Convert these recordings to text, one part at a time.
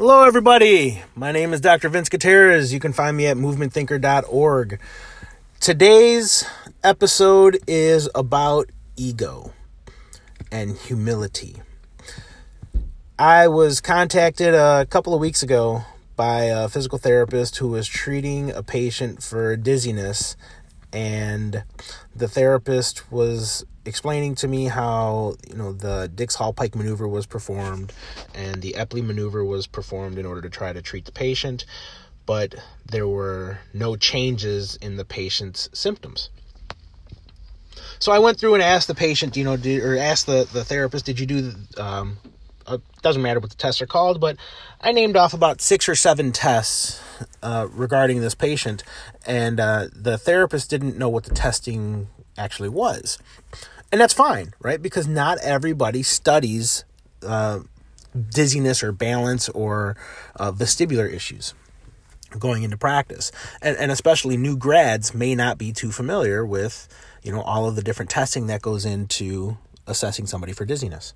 Hello, everybody. My name is Dr. Vince Gutierrez. You can find me at movementthinker.org. Today's episode is about ego and humility. I was contacted a couple of weeks ago by a physical therapist who was treating a patient for dizziness, and the therapist was explaining to me how you know the Dix Hallpike maneuver was performed and the Epley maneuver was performed in order to try to treat the patient, but there were no changes in the patient's symptoms. So I went through and asked the patient, you know, did, or asked the, the therapist, did you do, um, uh, doesn't matter what the tests are called, but I named off about six or seven tests uh, regarding this patient, and uh, the therapist didn't know what the testing actually was. And that's fine, right? Because not everybody studies uh, dizziness or balance or uh, vestibular issues going into practice. And, and especially new grads may not be too familiar with, you know, all of the different testing that goes into assessing somebody for dizziness.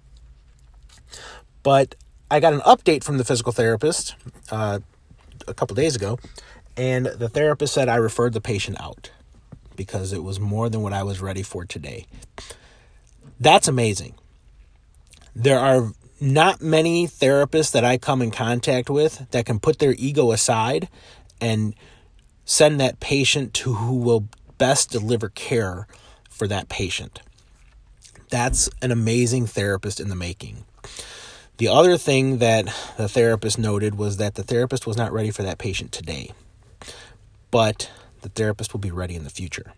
But I got an update from the physical therapist uh, a couple days ago, and the therapist said I referred the patient out because it was more than what I was ready for today. That's amazing. There are not many therapists that I come in contact with that can put their ego aside and send that patient to who will best deliver care for that patient. That's an amazing therapist in the making. The other thing that the therapist noted was that the therapist was not ready for that patient today, but the therapist will be ready in the future.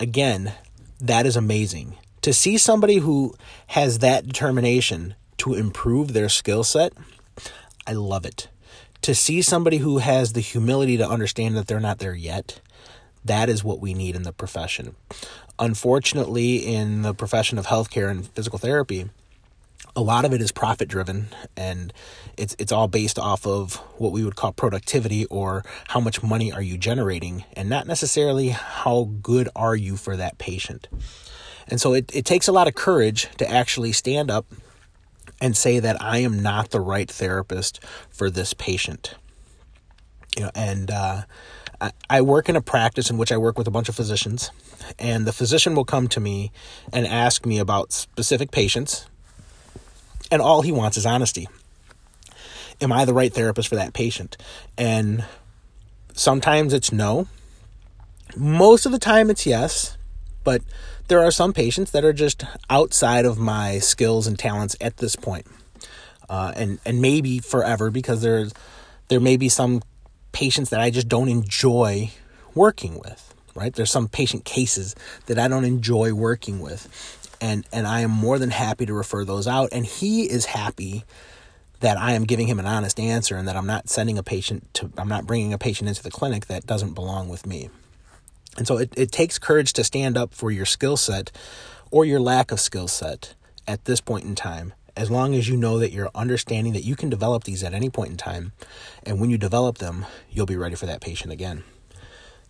Again, that is amazing to see somebody who has that determination to improve their skill set, I love it. To see somebody who has the humility to understand that they're not there yet, that is what we need in the profession. Unfortunately, in the profession of healthcare and physical therapy, a lot of it is profit driven and it's it's all based off of what we would call productivity or how much money are you generating and not necessarily how good are you for that patient. And so it, it takes a lot of courage to actually stand up and say that I am not the right therapist for this patient. You know, and uh, I, I work in a practice in which I work with a bunch of physicians, and the physician will come to me and ask me about specific patients, and all he wants is honesty. Am I the right therapist for that patient? And sometimes it's no. Most of the time it's yes, but there are some patients that are just outside of my skills and talents at this point. Uh, and and maybe forever because there's there may be some patients that I just don't enjoy working with. Right? There's some patient cases that I don't enjoy working with, and and I am more than happy to refer those out. And he is happy that I am giving him an honest answer and that I'm not sending a patient to I'm not bringing a patient into the clinic that doesn't belong with me. And so it, it takes courage to stand up for your skill set or your lack of skill set at this point in time. As long as you know that you're understanding that you can develop these at any point in time. And when you develop them, you'll be ready for that patient again.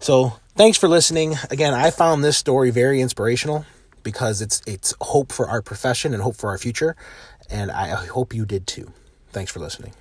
So thanks for listening. Again, I found this story very inspirational because it's it's hope for our profession and hope for our future. And I hope you did too. Thanks for listening.